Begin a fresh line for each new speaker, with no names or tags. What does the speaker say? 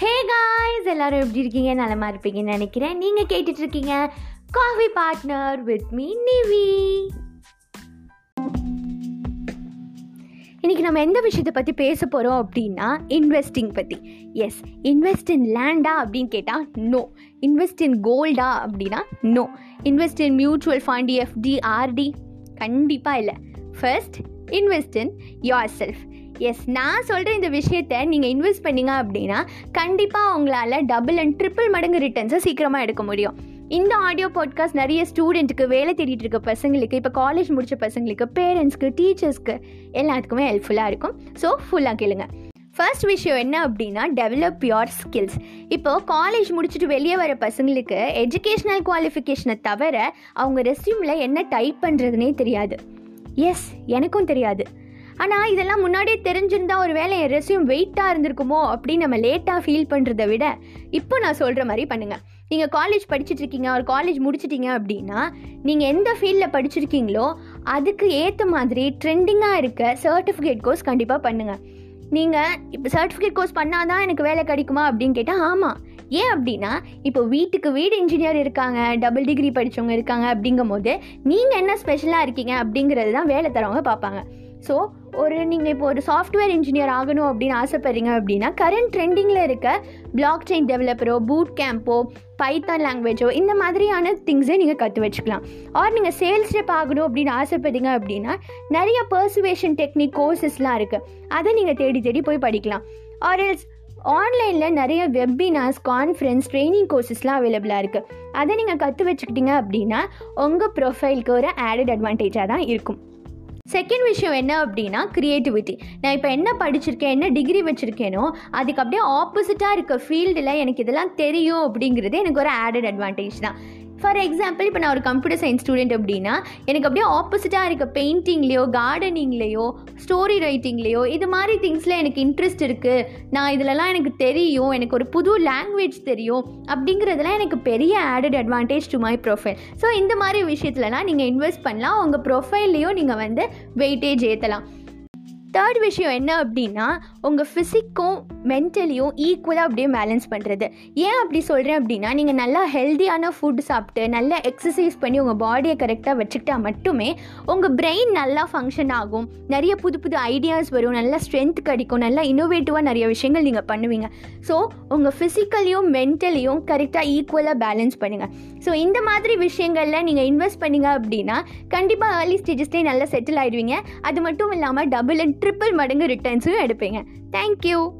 Hey guys எல்லாரும் எப்படி இருக்கீங்க? நலமா இருப்பீங்கன்னு நினைக்கிறேன். நீங்கள் கேட்டுட்டு இருக்கீங்க coffee partner with me Nivi இன்றைக்கி நம்ம எந்த விஷயத்தை பற்றி பேச போகிறோம் அப்படின்னா இன்வெஸ்டிங் பற்றி எஸ் இன்வெஸ்ட் இன் லேண்டா அப்படின்னு கேட்டால் நோ இன்வெஸ்ட் இன் கோல்டா அப்படின்னா no invest in mutual fund FD RD கண்டிப்பாக இல்லை. First invest in yourself yes நான் சொல்கிற இந்த விஷயத்தை நீங்கள் இன்வெஸ்ட் பண்ணீங்க அப்படின்னா கண்டிப்பாக உங்களால் டபுள் அண்ட் ட்ரிபிள் மடங்கு ரிட்டர்ன்ஸை சீக்கிரமாக எடுக்க முடியும். இந்த ஆடியோ பாட்காஸ்ட் நிறைய ஸ்டூடெண்ட்டுக்கு வேலை தேடிட்டு இருக்க பசங்களுக்கு இப்போ காலேஜ் முடித்த பசங்களுக்கு பேரண்ட்ஸ்க்கு டீச்சர்ஸ்க்கு எல்லாத்துக்குமே ஹெல்ப்ஃபுல்லாக இருக்கும். ஸோ ஃபுல்லாக கேளுங்க. ஃபர்ஸ்ட் விஷயம் என்ன அப்படின்னா டெவலப் யோர் ஸ்கில்ஸ் இப்போ காலேஜ் முடிச்சுட்டு வெளியே வர பசங்களுக்கு எஜுகேஷ்னல் குவாலிஃபிகேஷனை தவிர அவங்க ரெஸ்யூமில் என்ன டைப் பண்ணுறதுனே தெரியாது. எஸ் எனக்கும் தெரியாது. ஆனால் இதெல்லாம் முன்னாடியே தெரிஞ்சிருந்தா ஒரு வேலை என் ரெஸ்யூம் வெயிட்டாக இருந்திருக்குமோ அப்படின்னு நம்ம லேட்டாக ஃபீல் பண்ணுறத விட இப்போ நான் சொல்கிற மாதிரி பண்ணுங்கள் நீங்கள் காலேஜ் படிச்சுட்டு இருக்கீங்க ஒரு காலேஜ் முடிச்சிட்டீங்க அப்படின்னா நீங்கள் எந்த ஃபீல்டில் படிச்சிருக்கீங்களோ அதுக்கு ஏற்ற மாதிரி ட்ரெண்டிங்காக இருக்க சர்டிஃபிகேட் கோர்ஸ் கண்டிப்பாக பண்ணுங்கள் நீங்கள் இப்போ சர்டிஃபிகேட் கோர்ஸ் பண்ணால் தான் எனக்கு வேலை கிடைக்குமா அப்படின்னு கேட்டால் ஆமாம் ஏன் அப்படின்னா இப்போ வீட்டுக்கு வீடு இன்ஜினியர் இருக்காங்க டபுள் டிகிரி படித்தவங்க இருக்காங்க அப்படிங்கும் போது நீங்கள் என்ன ஸ்பெஷலாக இருக்கீங்க அப்படிங்கிறது தான் வேலை தரவங்க பார்ப்பாங்க. ஸோ ஒரு நீங்கள் இப்போ ஒரு சாஃப்ட்வேர் இன்ஜினியர் ஆகணும் அப்படின்னு ஆசைப்படுறீங்க அப்படின்னா கரண்ட் ட்ரெண்டிங்கில் இருக்க பிளாக் செயின் டெவலப்பரோ பூட் கேம்போ பைத்தான் லாங்குவேஜோ இந்த மாதிரியான திங்ஸை நீங்கள் கற்று வச்சுக்கலாம். ஆர் நீங்கள் சேல்ஸ் ரெப் ஆகணும் அப்படின்னு ஆசைப்படுறீங்க அப்படின்னா நிறைய பர்சுவேஷன் டெக்னிக் கோர்சஸ்லாம் இருக்குது அதை நீங்கள் தேடி தேடி போய் படிக்கலாம். ஆர் எல்ஸ் ஆன்லைனில் நிறைய வெப்பினார்ஸ் கான்ஃபரன்ஸ் ட்ரைனிங் கோர்சஸ்லாம் அவைலபிளாக இருக்குது அதை நீங்கள் கற்று வச்சுக்கிட்டீங்க அப்படின்னா உங்கள் ப்ரொஃபைலுக்கு ஒரு ஆடட் அட்வான்டேஜாக தான் இருக்கும். செகண்ட் விஷயம் என்ன அப்படின்னா க்ரியேட்டிவிட்டி நான் இப்போ என்ன படிச்சிருக்கேன் என்ன டிகிரி வச்சுருக்கேனோ அதுக்கு அப்படியே ஆப்போசிட்டாக இருக்க ஃபீல்டில் எனக்கு இதெல்லாம் தெரியும் அப்படிங்கிறது எனக்கு ஒரு ஆடட் அட்வான்டேஜ் தான். ஃபார் எக்ஸாம்பிள் இப்போ நான் ஒரு கம்ப்யூட்டர் சயின்ஸ் ஸ்டூடெண்ட் அப்படின்னா எனக்கு அப்படியே ஆப்போசிட்டாக இருக்க பெயிண்டிங்லேயோ கார்டனிங்லேயோ ஸ்டோரி ரைட்டிங்லேயோ இது மாதிரி திங்ஸில் எனக்கு இன்ட்ரெஸ்ட் இருக்குது நான் இதிலலாம் எனக்கு தெரியும். எனக்கு ஒரு புது லாங்குவேஜ் தெரியும். அப்படிங்கிறதுலாம் எனக்கு பெரிய added advantage to my profile so இந்த மாதிரி விஷயத்துலலாம் நீங்கள் இன்வெஸ்ட் பண்ணலாம். உங்கள் ப்ரொஃபைல்லையும் நீங்கள் வந்து வெயிட்டேஜ் ஏற்றலாம் தேர்ட் விஷயம் என்ன அப்படின்னா உங்கள் ஃபிசிக்கும் மென்டலியும் ஈக்குவலாக அப்படியே பேலன்ஸ் பண்ணுறது ஏன் அப்படி சொல்கிறேன் அப்படின்னா நீங்கள் நல்லா ஹெல்த்தியான ஃபுட் சாப்பிட்டு நல்லா எக்ஸசைஸ் பண்ணி உங்கள் பாடியை கரெக்டாக வச்சுக்கிட்டா மட்டுமே உங்கள் பிரெயின் நல்லா ஃபங்க்ஷன் ஆகும். நிறைய புது புது ஐடியாஸ் வரும். நல்லா ஸ்ட்ரென்த் கிடைக்கும். நல்லா இன்னோவேட்டிவாக நிறைய விஷயங்கள் நீங்கள் பண்ணுவீங்க. ஸோ உங்கள் ஃபிசிக்கலையும் மென்டலியும் கரெக்டாக ஈக்குவலாக பேலன்ஸ் பண்ணுங்கள் ஸோ இந்த மாதிரி விஷயங்களில் நீங்கள் இன்வெஸ்ட் பண்ணீங்க அப்படின்னா கண்டிப்பாக ஏர்லி ஸ்டேஜஸ்லேயே நல்லா செட்டில் ஆகிடுவீங்க அது மட்டும் இல்லாமல் டபுள் அண்ட் ட்ரிபிள் மடங்கு ரிட்டர்ன்ஸும் எடுப்பீங்க. தேங்க்யூ